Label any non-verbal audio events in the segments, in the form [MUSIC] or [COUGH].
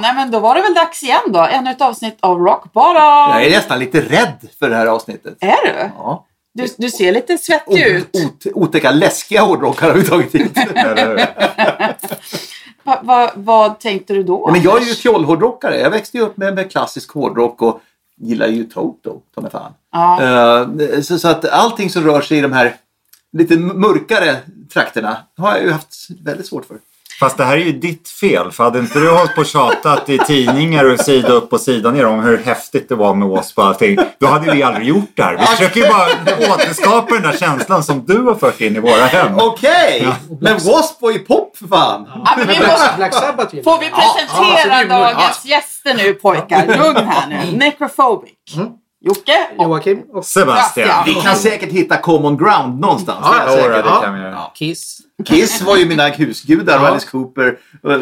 Nej men då var det väl dags igen då. Ännu ett avsnitt av Rock Bottom. Jag är nästan lite rädd för det här avsnittet. Är du? Ja. Du? Du ser lite svettig ut. Ot- otäcka, läskiga hårdrockare har vi tagit hit. [LAUGHS] Va, va, vad tänkte du då? Ja, men jag är ju fjollhårdrockare. Jag växte upp med, med klassisk hårdrock och gillar ju Toto, ta mig fan. Ja. Eh, så, så att allting som rör sig i de här lite mörkare trakterna har jag ju haft väldigt svårt för. Fast det här är ju ditt fel. För hade inte du hållit på och tjatat i tidningar och sida upp och sida ner om hur häftigt det var med oss och allting. Då hade vi aldrig gjort det här. Vi försöker ju bara återskapa den där känslan som du har fört in i våra hem. Okej! Men W.A.S.P. var ju pop för fan! Ja, men vi måste, Black Sabbath gillar får vi presentera ja, så det är- dagens gäster nu pojkar? Lugn här nu. Necrophobic. Jocke och Joakim och Sebastian. Vi kan säkert hitta common ground någonstans. Ja, det det kan vi göra. Kiss. Kiss var ju mina husgudar. Ja. Alice Cooper,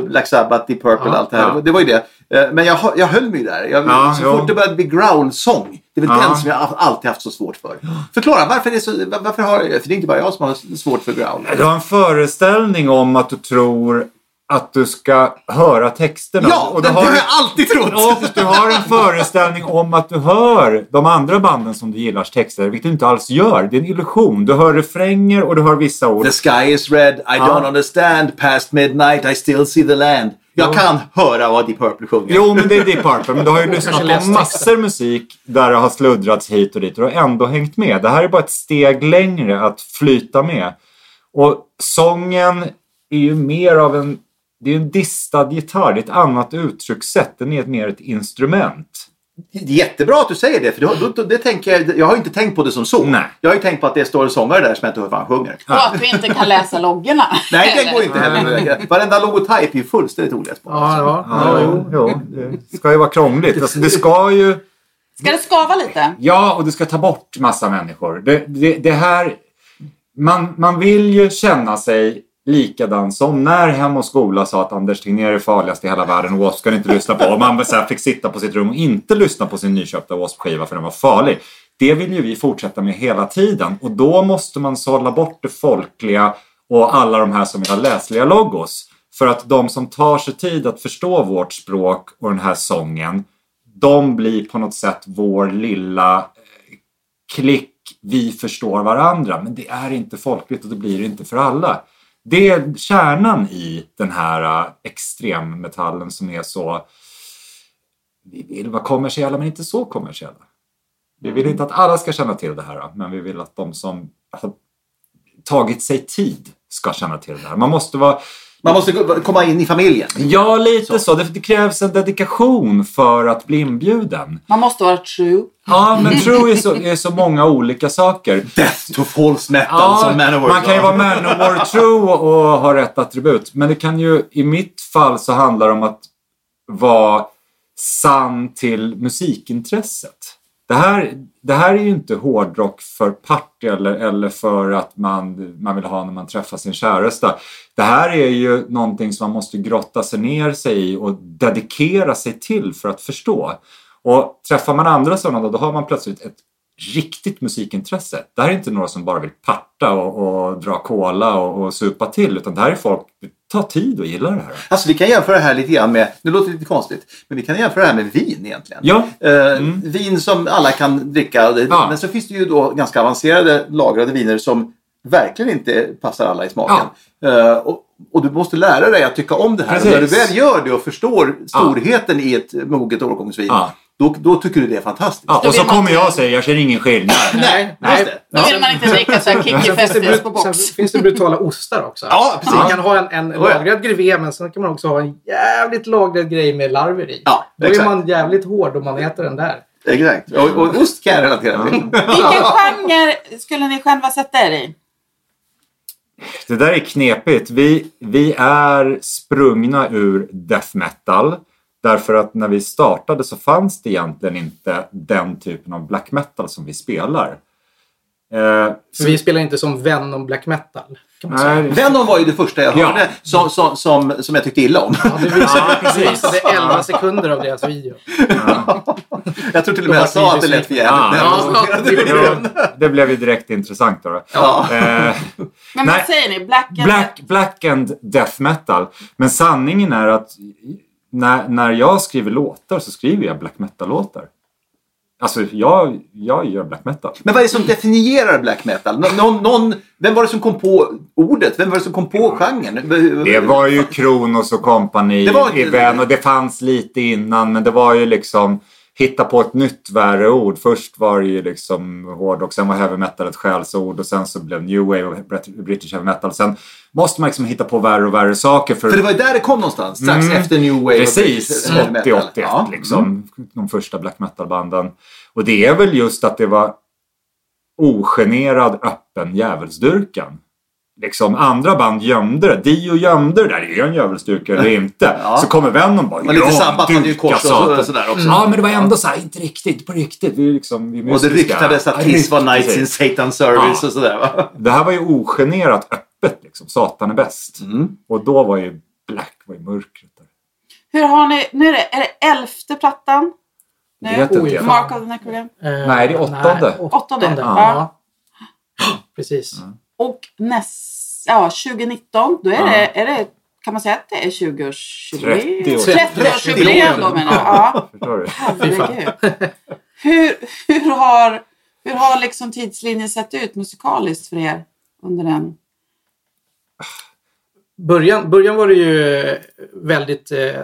Black Sabbath, Deep Purple Ja, allt det här. ja. Det var ju det. Eh, Men jag, jag höll mig där. Jag, Ja, så jo. fort det började bli growl-sång. Det är väl Ja. den som jag alltid haft så svårt för. Förklara, varför, är det så, varför har För det är inte bara jag som har svårt för growl. Du har en föreställning om att du tror att du ska höra texterna. Ja, och det, du det har, har jag alltid trott! och du har en föreställning om att du hör de andra banden som du gillars texter, vilket du inte alls gör. Det är en illusion. Du hör refränger och du hör vissa ord. The sky is red, I Ja. don't understand, past midnight I still see the land. Jag kan höra vad Deep Purple sjunger. Jo, men det är Deep Purple. Men du har ju [LAUGHS] lyssnat på massor musik där det har sluddrats hit och dit och du har ändå hängt med. Det här är bara ett steg längre att flyta med. Och sången är ju mer av en... Det är ju en distad gitarr. Det är ett annat uttryckssätt. Den är ett, mer ett instrument. Det är Jättebra att du säger det, för då, då, det tänker jag, jag har ju inte tänkt på det som så. Nej. Jag har ju tänkt på att det står en sångare där som jag inte hör vad han sjunger. och att vi inte kan läsa loggorna. Nej, det går inte heller. [LAUGHS] Varenda logotyp är ju fullständigt oläsbar. Ja, ja. Ja, jo, jo. Det ska ju vara krångligt. Alltså, det ska ju... Ska det skava lite? Ja, och du ska ta bort massa människor. Det, det, det här... Man, man vill ju känna sig likadan som när Hem och Skola sa att Anders Tegnér är farligast i hela världen och W.A.S.P. ska ni inte lyssna på. Och man så här fick sitta på sitt rum och inte lyssna på sin nyköpta W.A.S.P.-skiva för den var farlig. Det vill ju vi fortsätta med hela tiden och då måste man sålla bort det folkliga och alla de här som vill ha läsliga logos. För att de som tar sig tid att förstå vårt språk och den här sången de blir på något sätt vår lilla eh, klick, vi förstår varandra. Men det är inte folkligt och det blir inte för alla. Det är kärnan i den här eh, extremmetallen som är så... Vi vill vara kommersiella men inte så kommersiella. Vi vill inte att alla ska känna till det här men vi vill att de som har tagit sig tid ska känna till det här. Man måste vara Man måste komma in i familjen. Ja, lite så. Så. Det, det krävs en dedikation för att bli inbjuden. Man måste vara true. Ja, men true är så, är så många olika saker. Death to false metal Ja, som Manowar man kan ju vara Manowar true och ha rätt attribut. Men det kan ju, i mitt fall så handlar det om att vara sann till musikintresset. Det här, det här är ju inte hårdrock för party eller, eller för att man, man vill ha när man träffar sin käresta. Det här är ju någonting som man måste grotta sig ner sig i och dedikera sig till för att förstå. Och träffar man andra sådana då, då har man plötsligt ett riktigt musikintresse. Det här är inte några som bara vill parta och, och dra cola och, och supa till utan det här är folk som tar tid och gillar det här. Alltså vi kan jämföra det här lite grann med, nu låter det lite konstigt, men vi kan jämföra det här med vin egentligen. Ja, Eh, Vin som alla kan dricka. Det- Ja. Men så finns det ju då ganska avancerade lagrade viner som verkligen inte passar alla i smaken. Eh, och, och du måste lära dig att tycka om det här. Och Precis. när du väl gör det och förstår storheten i ett moget årgångsvin, Ja. Då, då tycker du det är fantastiskt. ja och så man kommer inte- jag och säger jag känner ingen skillnad. Nej, Nej. just det. Då vill man inte dricka så här Kikki på brut- sen box. finns det brutala ostar också. Ja, precis. Man kan ha en, en Oh, ja. lagrad grevé men sen kan man också ha en jävligt lagrad grej med larver i. Ja, Då är exakt. man jävligt hård om man äter den där. Exakt. Och, och ost kan jag relatera till. [LAUGHS] Vilken genre skulle ni själva sätta er i? Det där är knepigt. Vi, vi är sprungna ur death metal. Därför att när vi startade så fanns det egentligen inte den typen av black metal som vi spelar. Eh, För vi spelar inte som Venom black metal. Kan man säga. nej, Venom var ju det första jag Ja. hörde som, som, som, som jag tyckte illa om. Ja, det visade, Ja, precis. det visade 11 sekunder av deras video. [LAUGHS] Jag tror till och med jag sa att det lät för jävligt. Ja. Ja, presenterade jo, det blev ju direkt intressant då. Ja. Eh, Men vad säger ni? Black and... Black, black and death metal. Men sanningen är att när, när jag skriver låtar så skriver jag black metal-låtar. Alltså jag, jag gör black metal. Men vad är det som definierar black metal? Nå- Någon, någon, vem var det som kom på ordet? Vem var det som kom på genren? Det var ju Kronos och kompani i Ven och det fanns lite innan men det var ju liksom hitta på ett nytt värre ord. Först var det ju liksom hårdrock, sen var heavy metal ett skällsord och sen så blev new wave och Brit- British heavy metal. Sen måste man liksom hitta på värre och värre saker för, För det var ju där det kom någonstans. Strax Mm. efter New Wave. och Precis, heavy metal. 80-81 Ja. Mm. liksom. De första black metal-banden. Och det är väl just att det var ogenerad öppen djävulsdyrkan. Liksom andra band gömde det. Dio gömde det där. Är jag en djävulsdyrkare eller inte? Ja. Så kommer vännen bara Men lite "Ja, sabbat hade ju kors och så- Satan." sådär också. Ja, men det var ändå så här, inte riktigt, på riktigt. Vi är liksom, vi är Och det ryktades att Ja, Kiss var Knights in. Satan Service Ja. och sådär va? Det här var ju ogenerat öppet liksom. Satan är bäst. Mm. Och då var ju Black var ju mörkret där. Hur har ni... Nu är det, är det elfte plattan? Nu? Vet inte Oj. Mark of the Necrogram. Eh, Nej, det är åttonde. nej, Åttonde, Ja. Precis. Och näst, ja, 2019, då är, Ja. det, är det... Kan man säga att det är 20-årsjubileum? 30 år. 30-årsjubileum då menar jag. Ja, [LAUGHS] Förstår du? herregud. [LAUGHS] Hur, hur har, hur har liksom tidslinjen sett ut musikaliskt för er under den? Början, början var det ju väldigt eh,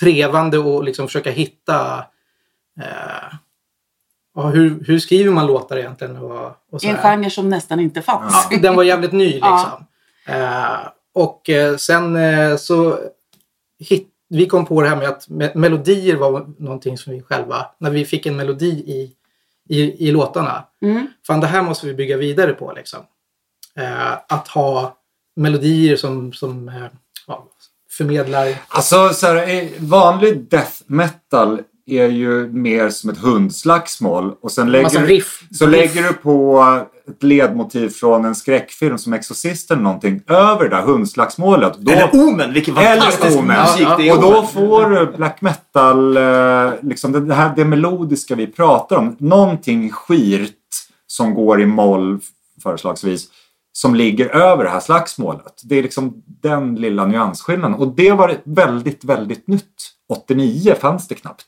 trevande och liksom försöka hitta eh, ja, hur, hur skriver man låtar egentligen? Och, och en genre som nästan inte fanns. Ja, den var jävligt ny liksom. Ja. Eh, och eh, sen eh, så hit, vi kom på det här med att me melodier var någonting som vi själva, när vi fick en melodi i, i, i låtarna. Mm. Fan, det här måste vi bygga vidare på liksom. Eh, att ha melodier som, som eh, ja, förmedlar Alltså så här, vanlig death metal är ju mer som ett hundslagsmål och sen lägger, du- så lägger du på ett ledmotiv från en skräckfilm som Exorcisten eller någonting över det där hundslagsmålet. Då, Eller Omen, vilken fantastisk Omen. musik det är. och då får du black metal, eh, liksom det här det melodiska vi pratar om. Någonting skirt som går i moll förslagsvis. Som ligger över det här slagsmålet. Det är liksom den lilla nyansskillnaden. Och det var väldigt, väldigt nytt. 89 fanns det knappt.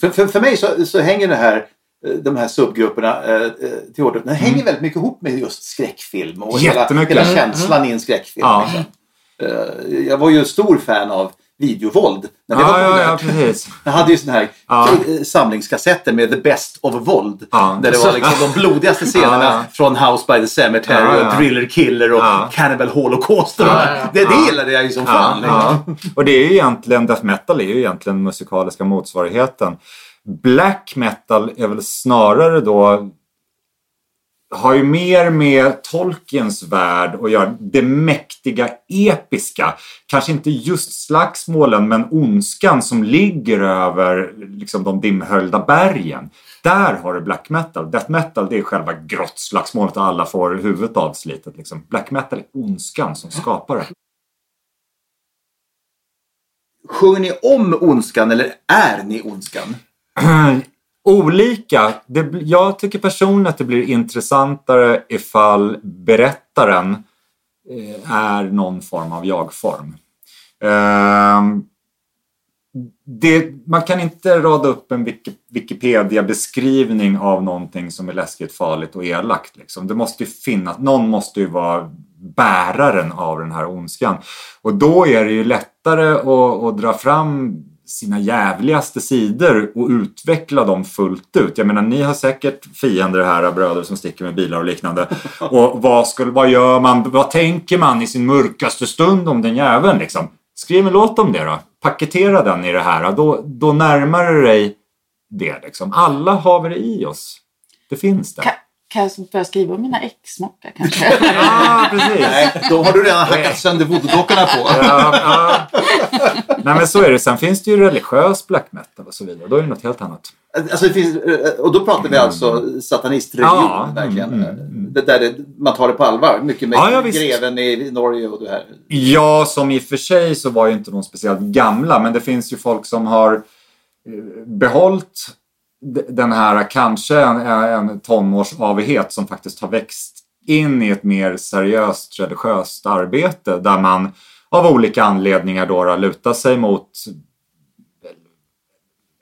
För, för, för mig så, så hänger det här, eh, de här subgrupperna eh, eh, till hårdrock, den hänger väldigt mycket ihop med just skräckfilm och hela, hela Mm, känslan i en skräckfilm. Ja, Eh, Jag var ju stor fan av videovåld när var ja, ja, ja populärt. precis. [LAUGHS] Jag hade ju såna här Ja. eh, samlingskassetter med the best of våld. Ja. Där det var liksom de blodigaste [LAUGHS] scenerna Ja, ja. från House by the Cemetery Ja, ja. och Driller Killer och Ja. Cannibal Holocaust. Och. Ja, ja. Det, det Ja. gillade jag ju som Ja, fan. ja. Och det är ju egentligen, death metal är ju egentligen musikaliska motsvarigheten. Black metal är väl snarare då har ju mer med Tolkiens värld att göra. Det mäktiga episka. Kanske inte just slagsmålen men ondskan som ligger över liksom, de dimhöljda bergen. Där har du black metal. Death metal det är själva grottslagsmålet och alla får huvudet avslitet. Liksom. Black metal är ondskan som skapar det. Sjunger ni om ondskan eller är ni ondskan? [CLEARS THROAT] Olika. Det, jag tycker personligen att det blir intressantare ifall berättaren eh, är någon form av jag-form. Ehm, det, man kan inte rada upp en Wikipedia-beskrivning av någonting som är läskigt, farligt och elakt. Liksom. Det måste ju finnas, någon måste ju vara bäraren av den här ondskan. Och då är det ju lättare att, att dra fram sina jävligaste sidor och utveckla dem fullt ut. Jag menar, ni har säkert fiender här, bröder som sticker med bilar och liknande. [LAUGHS] Och vad, skulle, vad gör man, vad tänker man i sin mörkaste stund om den jäveln liksom? Skriv en låt om det då. Paketera den i det här. Då, då närmar du dig det liksom. Alla har vi det i oss. Det finns där. Kan, jag börja skriva om mina exmockar kanske? [LAUGHS] Ja, precis. Nej, de har du redan hackat sönder voodoo-dockorna på. Ja, ja. Nej men så är det. Sen finns det ju religiös black metal och så vidare. Då är det något helt annat. Alltså det finns, eh, och då pratar vi alltså satanistregion Ja, verkligen. mm, mm. Det där det, man tar det på allvar. Mycket med Ja, greven i Norge och det här. Ja, som i och för sig så var ju inte de speciellt gamla, men det finns ju folk som har eh, behållit den här kanske en, en tonårsavighet som faktiskt har växt in i ett mer seriöst religiöst arbete där man av olika anledningar då lutar sig mot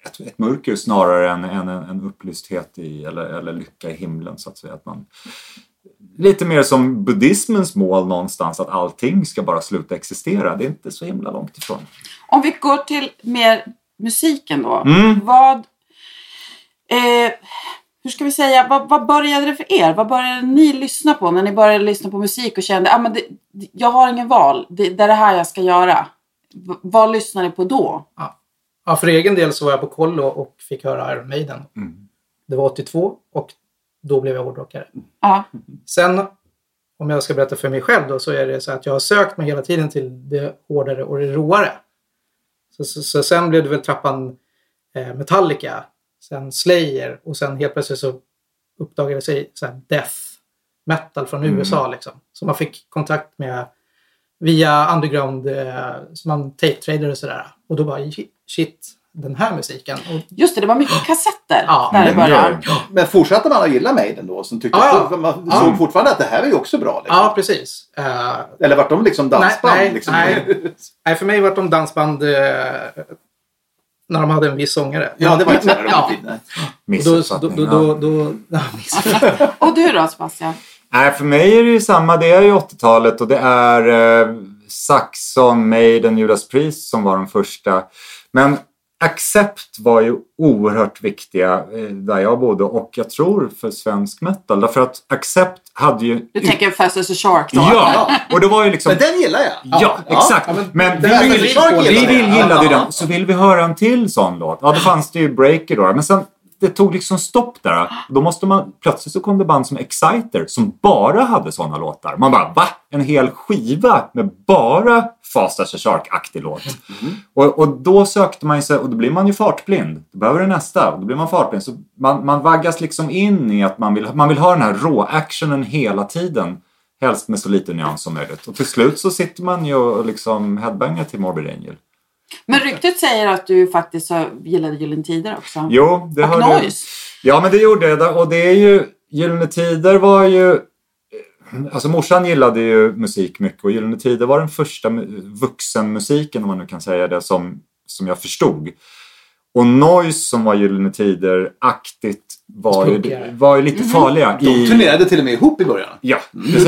ett, ett mörker snarare än, än en, en upplysthet i, eller, eller lycka i himlen så att säga. Att man, lite mer som buddhismens mål någonstans att allting ska bara sluta existera. Det är inte så himla långt ifrån. Om vi går till mer musiken då. Mm. Vad... Eh, hur ska vi säga? Vad, vad började det för er? Vad började ni lyssna på när ni började lyssna på musik och kände att ah, men det, det- jag har ingen val. Det, det är det här jag ska göra. V- vad lyssnade ni på då? Ja, för egen del så var jag på kollo och fick höra Iron Maiden. Mm. Det var 82 och då blev jag hårdrockare. Ja. Sen, om jag ska berätta för mig själv då, så är det så att jag har sökt mig hela tiden till det hårdare och det råare. Så, så, så sen blev det väl trappan eh, Metallica, sen Slayer och sen helt plötsligt så uppdagade sig så här death metal från Mm. USA liksom. Så man fick kontakt med via underground, eh, som man tape-trader och sådär. Och då bara shit, den här musiken. Och, Just det, det var mycket kassetter Ja, där i Mm, början. ja. Men fortsatte man att gilla Maiden då? Som tyckte Ja, ja. Man Ja. såg fortfarande att det här är ju också bra. Liksom. ja, precis. Eh, Eller vart de liksom dansband? Nej, nej, liksom? nej. Nej, för mig var de dansband eh, när de hade en viss sångare. Ja, det var inte så ja. Och Då, då, Missuppfattning. då, då, då, ja, [LAUGHS] Och du då Sebastian? Nej, för mig är det ju samma. Det är ju 80-talet och det är eh, Saxon, Maiden, Judas Priest som var de första. Men Accept var ju oerhört viktiga eh, där jag bodde och jag tror för svensk metal. Därför att Accept hade ju... Du tänker Fast as a Shark då? Ja! Och det var ju liksom... Men den gillar jag. Ja, exakt. Ja, men men vi vill, vi vill det. gillade Ja. den. Så vill vi höra en till sån låt. Ja, då fanns det ju Breaker då. Men sen, det tog liksom stopp där. Då måste man, plötsligt så kom det band som Exciter som bara hade såna låtar. Man bara, va? En hel skiva med bara Fast as a Shark-aktig låt. Och, och då sökte man ju sig, och då blir man ju fartblind. Då behöver det nästa, och då blir man fartblind. Så man, man vaggas liksom in i att man vill, man vill ha den här rå-actionen hela tiden. Helst med så lite nyans som möjligt. Och till slut så sitter man ju och liksom headbangar till Morbid Angel. Men ryktet säger att du faktiskt gillade Gyllene Tider också. Jo, det och hörde Noise. Ja, men det gjorde jag. Och det är ju... Gyllene Tider var ju... Alltså morsan gillade ju musik mycket och Gyllene Tider var den första mu- vuxenmusiken, om man nu kan säga det, som, som jag förstod. Och Noise som var Gyllene Tider-aktigt var ju, var ju lite farliga. De turnerade till och med ihop i början. Ja,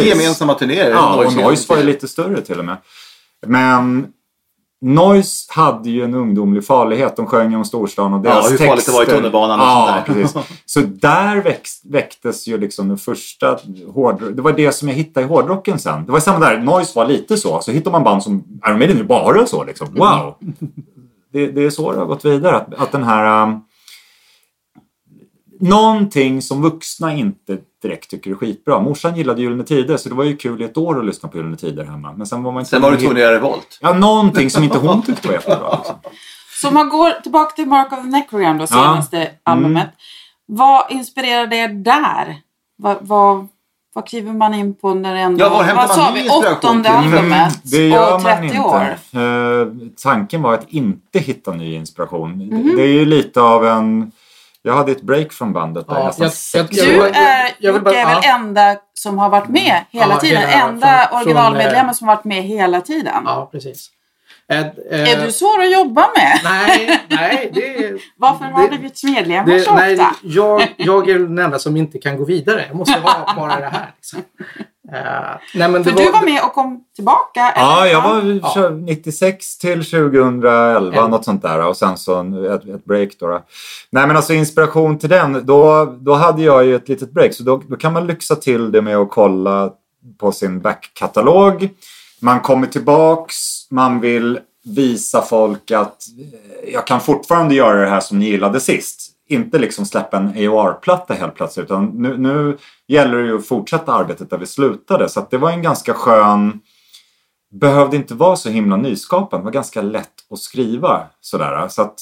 Gemensamma turnéer. Ja, och Noise Noise var ju lite större till och med. Men Noise hade ju en ungdomlig farlighet. De sjöng om storstan och deras hur farligt det var i texter- tunnelbanan och ja, sånt där. Precis. [LAUGHS] Så där växt, väcktes ju liksom den första hård... Det var det som jag hittade i hårdrocken sen. Det var samma där, Noise var lite så. Så hittar man band som Iron Maiden är bara så liksom. Wow! Det, det är så det har gått vidare. Att, att den här... Um, någonting som vuxna inte direkt tycker är skitbra. Morsan gillade Gyllene Tider så det var ju kul i ett år att lyssna på Gyllene Tider hemma. Men sen var man inte... Sen var du tvungen att göra revolt. Ja, någonting som inte hon tyckte var jättebra. Liksom. [LAUGHS] Så om man går tillbaka till Mark of the Necrogram, då, Ja. Mm. senaste albumet. Vad inspirerade er där? Vad, vad, vad kliver man in på när det ändå... Ja, var hämtar vad sa vi? Åttonde till? albumet det gör och man 30 inte. år. Eh, tanken var att inte hitta ny inspiration. Mhm. Det är ju lite av en... Jag hade ett break från bandet där Ja, nästan jag- sex jag- Du jag- är, jag vill bara- är väl ja. enda som har varit med hela Ja, tiden. hela- enda från- originalmedlemmen från, som har varit med hela tiden. ja, precis. Eh, eh, Är du svår att jobba med? Nej, nej. Det [LAUGHS] Varför har det- du blivit medlemmar det, så nej, ofta? jag, jag är den enda som inte kan gå vidare. Jag måste ha bara det här. Liksom. Eh, nej, men För du var med och kom tillbaka? Ja, eller? jag var Ja. kör 96 till 2011, Ja. något sånt där. Och sen så ett, ett break då, då. Nej men alltså inspiration till den, då, då hade jag ju ett litet break. Så då, då kan man lyxa till det med att kolla på sin backkatalog. Man kommer tillbaks, man vill visa folk att eh, jag kan fortfarande göra det här som ni gillade sist. Inte liksom släppa en AOR-platta helt plötsligt. Utan nu, nu gäller det ju att fortsätta arbetet där vi slutade. Så att det var en ganska skön behövde inte vara så himla nyskapande. Det var ganska lätt att skriva sådär. Så att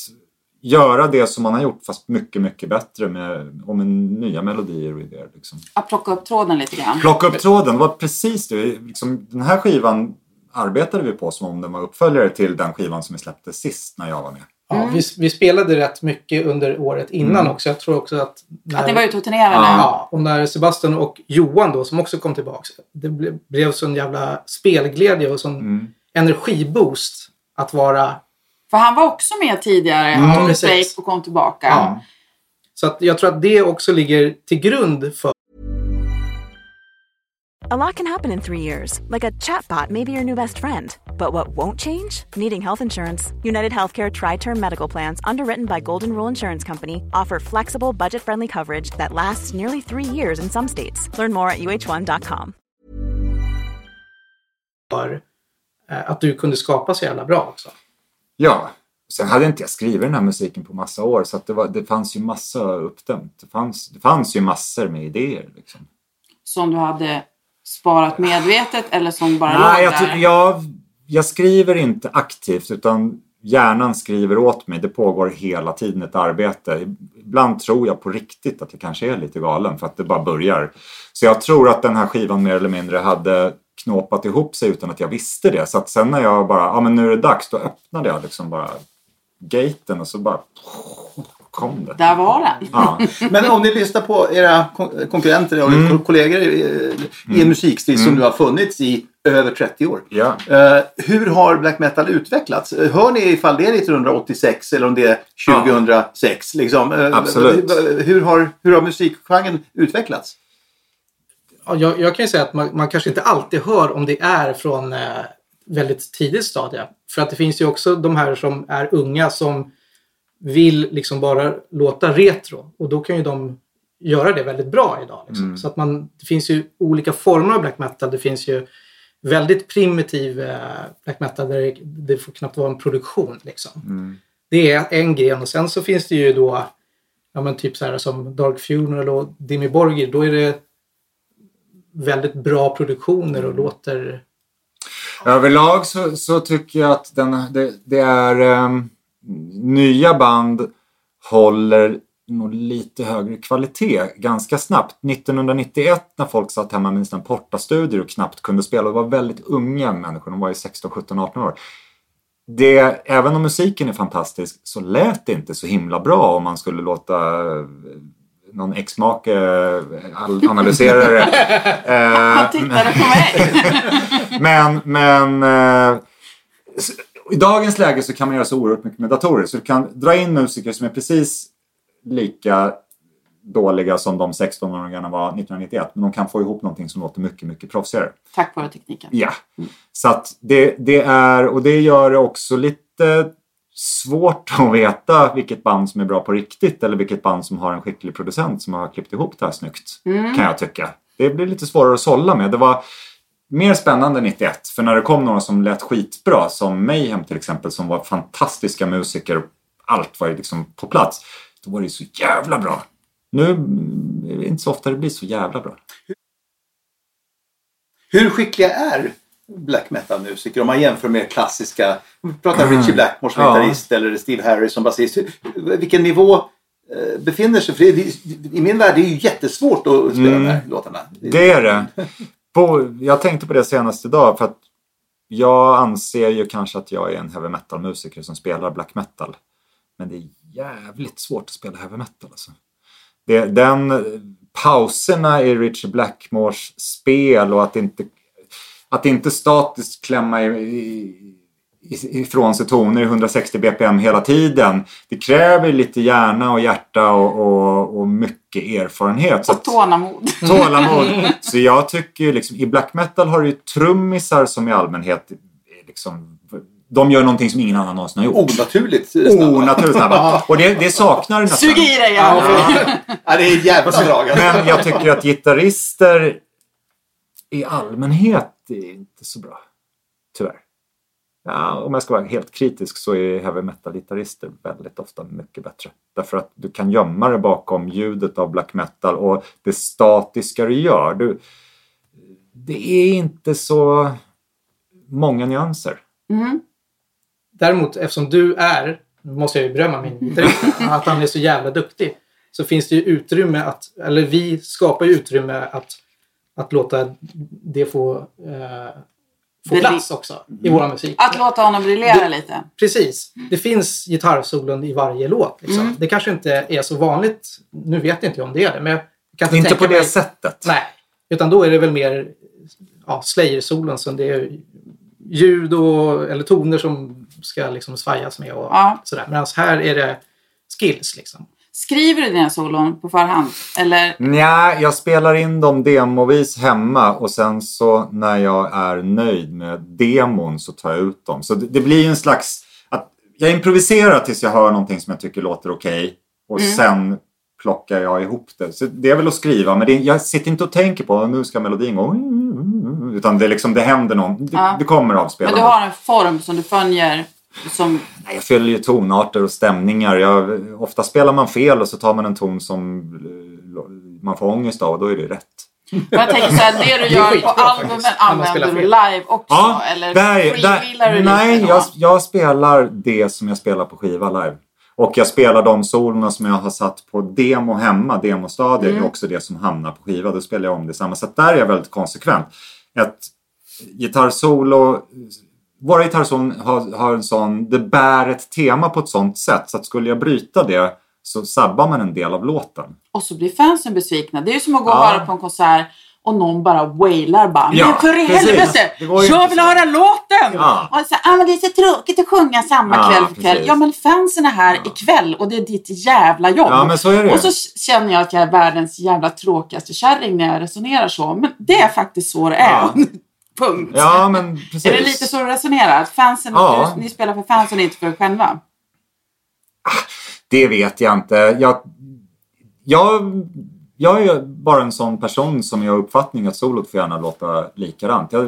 göra det som man har gjort fast mycket, mycket bättre med, och med nya melodier och idéer. Liksom. Att plocka upp tråden lite grann. Plocka upp tråden, det var precis det. Liksom, den här skivan arbetade vi på som om den var uppföljare till den skivan som vi släppte sist när jag var med. Ja, vi, vi spelade rätt mycket under året innan Mm. också. Jag tror också att... När, Att ni var ute och turnerade. Ja. Ja, och när Sebastian och Johan då, som också kom tillbaks. Det ble, blev sån jävla spelglädje och sån Mm. energiboost att vara... För han var också med tidigare. Mm. Tog Precis. break och kom tillbaka. Ja. Så att jag tror att det också ligger till grund för A lot can happen in three years, like a chatbot may be your new best friend. But what won't change? Needing health insurance. United Healthcare Tri Term Medical Plans, underwritten by Golden Rule Insurance Company, offer flexible, budget friendly coverage that lasts nearly three years in some states. Learn more at uh1.com. eh, att du kunde skapa så jävla bra också. Ja, sen hade inte jag skrivit den här musiken på massa år så att det, var, det fanns ju massa uppdämt. Det fanns, det fanns ju massor med idéer. Liksom. Som du hade sparat medvetet eller som bara Nej, låg jag, där. jag, jag skriver inte aktivt utan hjärnan skriver åt mig. Det pågår hela tiden ett arbete. Ibland tror jag på riktigt att jag kanske är lite galen för att det bara börjar. Så jag tror att den här skivan mer eller mindre hade knåpat ihop sig utan att jag visste det. Så att sen när jag bara, ja men nu är det dags, då öppnade jag liksom bara gaten och så bara kom det. Där var den. Ja. Men om ni lyssnar på era kon- konkurrenter och Mm. kollegor i, i en musikstil som nu har funnits i över 30 år. Ja. Eh, hur har black metal utvecklats? Eh, Hör ni ifall det är 1986 eller om det är 2006? Liksom? Eh, Absolut. Hur har, hur har musikgenren utvecklats? Ja, jag, jag kan ju säga att man, man kanske inte alltid hör om det är från eh, väldigt tidigt stadie. För att det finns ju också de här som är unga som vill liksom bara låta retro. Och då kan ju de göra det väldigt bra idag. Liksom. Så att man, det finns ju olika former av black metal. Det finns ju väldigt primitiv eh, black metal där det, det får knappt vara en produktion. Liksom. Det är en gren och sen så finns det ju då ja, men typ så här som Dark Funeral och Dimmy Borgir. Då är det väldigt bra produktioner och låter... Överlag så, så tycker jag att den, det, det är ehm, nya band håller nog lite högre kvalitet ganska snabbt. 1991 när folk satt hemma med sina portastudior och knappt kunde spela, det var väldigt unga människor, de var ju 16, 17, 18 år. Det, även om musiken är fantastisk så lät det inte så himla bra om man skulle låta eh, någon ex-make eh, al- analysera det. [LAUGHS] Eh, Han tittade på mig. [LAUGHS] men, men eh, i dagens läge så kan man göra så oerhört mycket med datorer. Så du kan dra in musiker som är precis lika dåliga som de 16-åringarna var 1991. Men de kan få ihop någonting som låter mycket, mycket proffsigare. Tack vare tekniken. Ja. Så att det, det är, och det gör det också lite svårt att veta vilket band som är bra på riktigt eller vilket band som har en skicklig producent som har klippt ihop det här snyggt. Kan jag tycka. Det blir lite svårare att sålla med. Det var mer spännande 91 för när det kom några som lät skitbra som Mayhem till exempel som var fantastiska musiker och allt var ju liksom på plats. Då var det ju så jävla bra. Nu mm, är det inte så ofta det blir så jävla bra. Hur skickliga är black metal-musiker om man jämför med klassiska... Vi pratar Mm. Richie Blackmore som Ja. gitarrist eller Steve Harris som basist. Vilken nivå eh, befinner sig? För det, det, I min värld är det ju jättesvårt att spela Mm. de här låtarna. Det är det. [LAUGHS] På, jag tänkte på det senast idag för att jag anser ju kanske att jag är en heavy metal-musiker som spelar black metal. Men det är jävligt svårt att spela heavy metal alltså. Det, den pauserna i Richard Blackmores spel och att inte, att inte statiskt klämma i, i- ifrån sig toner i 160 bpm hela tiden. Det kräver lite hjärna och hjärta och, och, och mycket erfarenhet. Så Och tålamod. [LAUGHS] tålamod. Så jag tycker ju liksom, i black metal har du ju trummisar som i allmänhet liksom, de gör någonting som ingen annan någonsin har gjort. Onaturligt snabba. Onaturligt snabba. Och det, det saknar nästan. Sug i dig ja. Ja, det är ett jävla drag. alltså. Men jag tycker att gitarrister i allmänhet är inte så bra. Tyvärr. Ja, om jag ska vara helt kritisk så är heavy metal-gitarrister väldigt ofta mycket bättre. Därför att du kan gömma dig bakom ljudet av black metal och det statiska du gör. Du, det är inte så många nyanser. Mm. Däremot eftersom du är nu måste jag ju berömma min direktor, att han är så jävla duktig. Så finns det ju utrymme att, eller vi skapar ju utrymme att, att låta det få, eh, få plats också i vår musik. Att låta honom briljera Det- lite. Precis. Det finns gitarrsolon i varje låt. Liksom. Mm. Det kanske inte är så vanligt. Nu vet jag inte om det är det, men jag kan inte, Inte tänka på det mig... sättet. Nej, utan då är det väl mer ja, Slayer-solon som det är ljud och, eller toner som ska liksom svajas med och Ja. sådär. Medan här är det skills liksom. Skriver du dina solon på förhand? Eller? Nja, jag spelar in dem demovis hemma och sen så när jag är nöjd med demon så tar jag ut dem. Så det, det blir en slags... Att jag improviserar tills jag hör någonting som jag tycker låter okej och Mm. sen plockar jag ihop det. Så det är väl att skriva, men det, jag sitter inte och tänker på nu ska melodin gå... Utan det, är liksom, det händer någon, det, Ja. det kommer av Men du har en form som du följer som... Nej, Jag följer ju tonarter och stämningar. Jag, ofta spelar man fel och så tar man en ton som eh, man får ångest av och då är det rätt. Men jag tänker så här, det du gör på skitbra albumen använder du live också? Ja, eller där, där, du nej, jag, jag spelar det som jag spelar på skiva live. Och jag spelar de solorna som jag har satt på demo hemma, demostadier, Mm. är också det som hamnar på skiva. Då spelar jag om det samma. Så där är jag väldigt konsekvent. Ett gitarrsolo, våra gitarrsolon har, har en sån, det bär ett tema på ett sånt sätt så att skulle jag bryta det så sabbar man en del av låten. Och så blir fansen besvikna. Det är ju som att gå och Ja. höra på en konsert och någon bara wailar bara. Ja, men för i helvete! Jag vill höra låten! Ja. Och så, ah, men det är så tråkigt att sjunga samma Ja, kväll för kväll. precis. Ja men fansen är här ikväll och det är ditt jävla jobb. Ja, men så är det. Och så känner jag att jag är världens jävla tråkigaste kärring när jag resonerar så. Men det är faktiskt så det är. Ja. [LAUGHS] Punkt. Ja, men precis. Är det lite så du resonerar? Fansen, Ja. du, ni spelar för fansen inte för er själva? Det vet jag inte. Jag, jag, jag är ju bara en sån person som jag har uppfattning att solot får gärna låta likadant. Jag,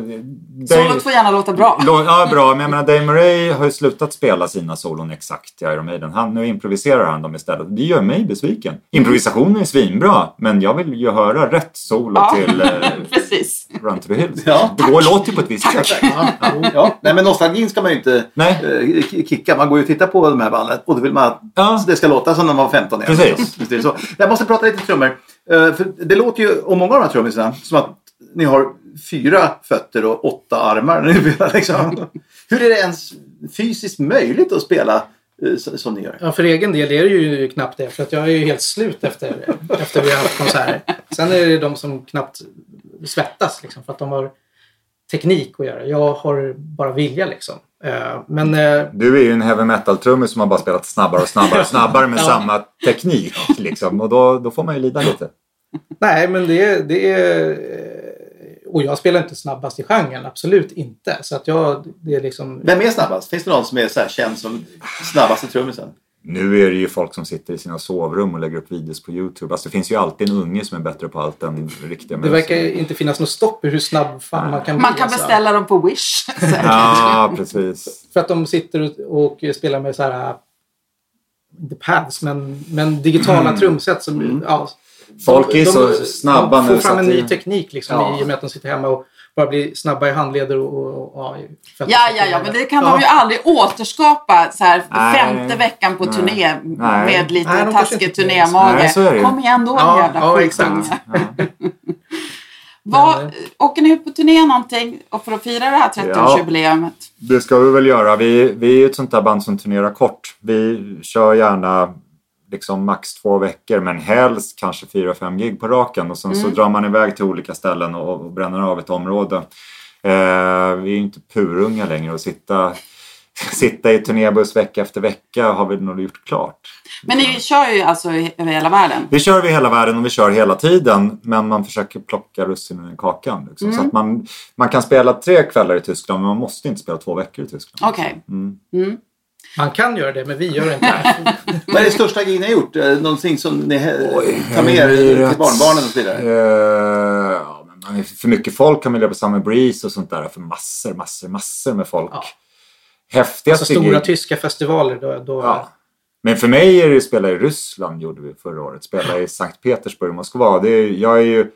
Solot får gärna låta bra. Lå- Ja, bra. Men jag menar, Dave Murray har ju slutat spela sina solon exakt i Iron Maiden. Han, nu improviserar han dem istället. Det gör mig besviken. Improvisationen är svinbra, men jag vill ju höra rätt solo Ja. till eh, [LAUGHS] Precis. Run to the Hills. Ja. Det går låter ju på ett visst sätt. Ja, ja. Nej, men nostalgin ska man ju inte Nej. eh, kicka. Man går ju och tittar på de här banden och då vill man att Ja. det ska låta som när man var 15 igen. Precis. Det så. Jag måste prata lite trummor. Eh, För det låter ju, om många av de här trummisarna, som att ni har fyra fötter och åtta armar när ni spelar. Liksom. [LAUGHS] Hur är det ens fysiskt möjligt att spela eh, som ni gör? Ja, för egen del är det ju knappt det. För att jag är ju helt slut efter, efter vi har haft konserter. Sen är det de som knappt svettas liksom, för att de har teknik att göra. Jag har bara vilja liksom. Eh, Men eh, Du är ju en heavy metal-trummis som har bara spelat snabbare och snabbare och [LAUGHS] snabbare med Ja. samma teknik. Liksom. Och då, då får man ju lida lite. nej, men det, det är... eh, Och jag spelar inte snabbast i genren, absolut inte. Så att jag, det är liksom... Vem är snabbast? Finns det någon som är så här känd som snabbaste trummisen? Nu är det ju folk som sitter i sina sovrum och lägger upp videos på YouTube. Alltså det finns ju alltid en unge som är bättre på allt än riktiga Det verkar inte finnas något stopp i hur snabb fan man kan bli. Man kan alltså. beställa dem på Wish. Ja, precis. För att de sitter och, spelar med så här... Inte pads, men, men digitala trumset som... Ja, Folk är så snabba de nu får så fram en ny teknik liksom, Ja. i och med att de sitter hemma och bara blir snabba i handleder och... och, och ja, fötter. Ja, ja, ja, men det kan Ja. de ju aldrig återskapa så här Nej. femte veckan på Nej. turné Nej. med lite Nej, taskig turnémage. Nej, så är det ju. Kom igen då Ja, jävla ja, exakt. [LAUGHS] Ja. Vad, Men, åker ni ut på turné någonting och för att fira det här 30-årsjubileet? Det ska vi väl göra. Vi, vi är ju ett sånt där band som turnerar kort. Vi kör gärna liksom max två veckor men helst kanske fyra, fem gig på raken och sen så drar man iväg till olika ställen och, och bränner av ett område. Eh, vi är ju inte purunga längre och sitta, [LAUGHS] sitta i turnébuss vecka efter vecka har vi nog gjort klart. Men ni kör ju alltså över hela världen. Vi kör över hela världen och vi kör hela tiden men man försöker plocka russinen i kakan. Liksom. Så att man, man kan spela tre kvällar i Tyskland men man måste inte spela två veckor i Tyskland. Okej. Mm. Mm. Man kan göra det, men vi gör inte det. [LAUGHS] Vad är det största grejen ni har gjort? Eh, Någonting som ni Oj, tar med er till barnbarnen och så vidare? Eh, ja, men man är för mycket folk kan man göra på Summer Breeze och sånt där. För massor, massor, massor med folk. Ja. Häftigaste Alltså stora gig- tyska festivaler, då... då Ja. Men för mig är det att spela i Ryssland gjorde vi förra året. Spela i Sankt Petersburg, Moskva. Det är, jag är ju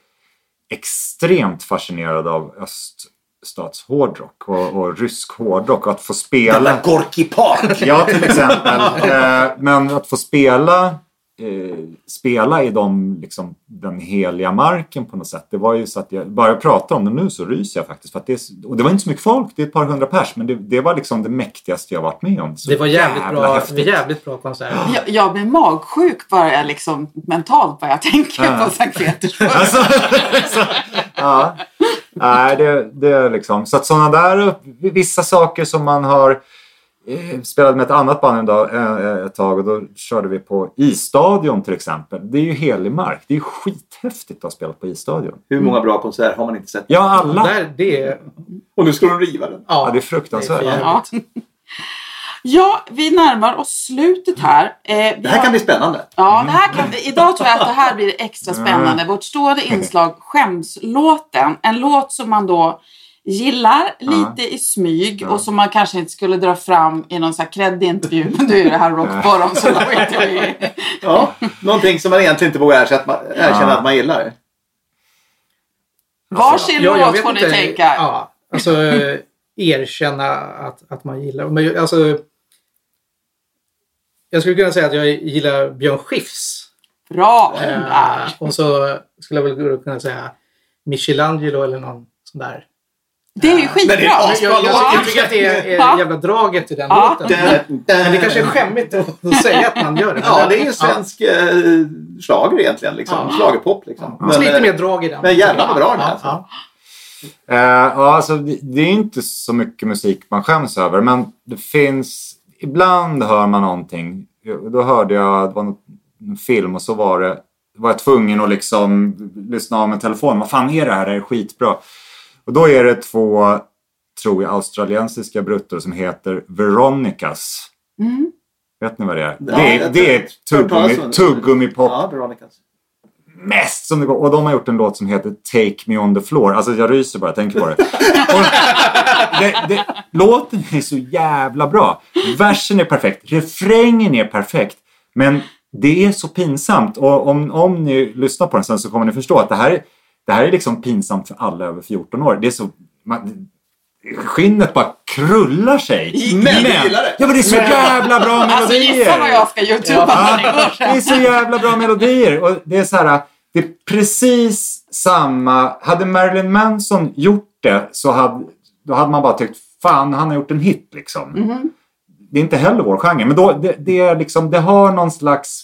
extremt fascinerad av öst, öststatshårdrock och, och rysk hårdrock. Och att få spela... Jävla Gorky Park! Ja, till exempel. [LAUGHS] Eh, men att få spela, eh, spela i de, liksom, den heliga marken på något sätt. Det var ju så att jag, bara jag pratar om det nu så ryser jag faktiskt. För att det, och det var inte så mycket folk, det är ett par hundra pers. Men det, det var liksom det mäktigaste jag varit med om. Så Det var jävligt jävla bra, häftigt. jävligt bra konsert. [GASPS] Jag, jag blir magsjuk bara jag liksom mentalt vad jag tänker på Sankt Petersburg. Alltså, [LAUGHS] så, ja. Nej, det, det är liksom. Så att sådana där, vissa saker som man har eh, spelade med ett annat band en dag, eh, ett tag och då körde vi på isstadion till exempel. Det är ju helig mark. Det är ju skithäftigt att ha spelat på isstadion. Hur många bra konserter har man inte sett? Ja, alla. Där, det, Och nu ska de riva den. ja, Ja, det är fruktansvärt. Det är Ja. [LAUGHS] ja, vi närmar oss slutet här. Eh, Det här har- kan bli spännande. Ja, det här kan, idag tror jag att det här blir extra spännande. Vårt stående inslag Skämslåten. En låt som man då gillar lite i smyg och som man kanske inte skulle dra fram i någon sån här kreddig intervju. Men du är det här rockborrom så då skiter i. Ja, någonting som man egentligen inte vågar erkänna, att man gillar. Varsin jag låt vet får ni inte. tänka. Ja, alltså eh, erkänna att, att man gillar. Men jag- alltså, jag skulle kunna säga att jag gillar Björn Skifs. Bra! Eh, och så skulle jag väl kunna säga Michelangelo eller någon sån där. Det är ju skitbra. Men det är Men jag, jag, Ja. jag tycker att det är, är Ja. jävla draget i den Ja. låten. Men, men det kanske är skämmigt att, att säga att man gör det. Ja, det är ju svensk eh, schlager egentligen. Liksom. Ja. Schlagerpop liksom. Ja. Så lite eh, mer drag i den. men jävlar vad bra den är, Ja, alltså. ja. Eh, ja, alltså, det, är inte så mycket musik man skäms över, men det finns... Ibland hör man någonting. Då hörde jag, det var en film och så var det var jag tvungen att liksom lyssna av med telefonen. Vad fan är det här? Det här är skitbra. Och då är det två, tror jag, australiensiska bruttor som heter Veronicas. Mm. Vet ni vad det är? Ja, det, är det är tuggummi, om det. tuggummi-pop Ja, Veronicas. Mest som det går. Och de har gjort en låt som heter Take Me On The Floor. Alltså jag ryser bara jag tänker på det. [LAUGHS] Och det, det låten är så jävla bra. Versen är perfekt. Refrängen är perfekt. Men det är så pinsamt. Och om, om ni lyssnar på den sen så kommer ni förstå att det här, är- det här är liksom pinsamt för alla över 14 år. Det är så... Man, skinnet bara krullar sig. Men du gillar det. Ja men det är så jävla bra melodier. Alltså gissa vad jag ska youtuba Ja, det är så jävla bra melodier. Och det är så här, det är precis samma. Hade Marilyn Manson gjort det så hade, då hade man bara tyckt fan han har gjort en hit liksom. Mhm. Det är inte heller vår genre. Men då, det, det, är liksom, det har någon slags,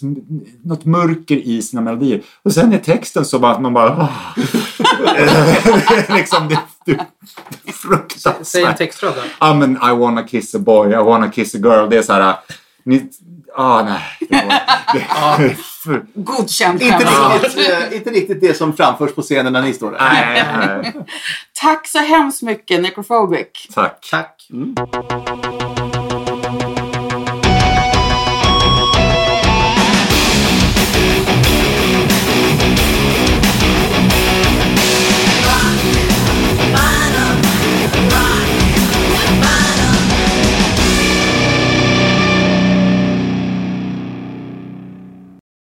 något mörker i sina melodier. Och sen i texten så bara, man bara... ah. Det [LAUGHS] är liksom, det, det är Säg en fruktansvärt. textrad. Ja men I wanna kiss a boy, I wanna kiss a girl. Det är så här... Ni, ah, nej. Det var, det, [LAUGHS] för, Godkänt Inte riktigt, eh, inte riktigt det som framförs på scenen när ni står där. nej, nej. Tack så hemskt mycket Necrophobic. Tack. Tack. Mm.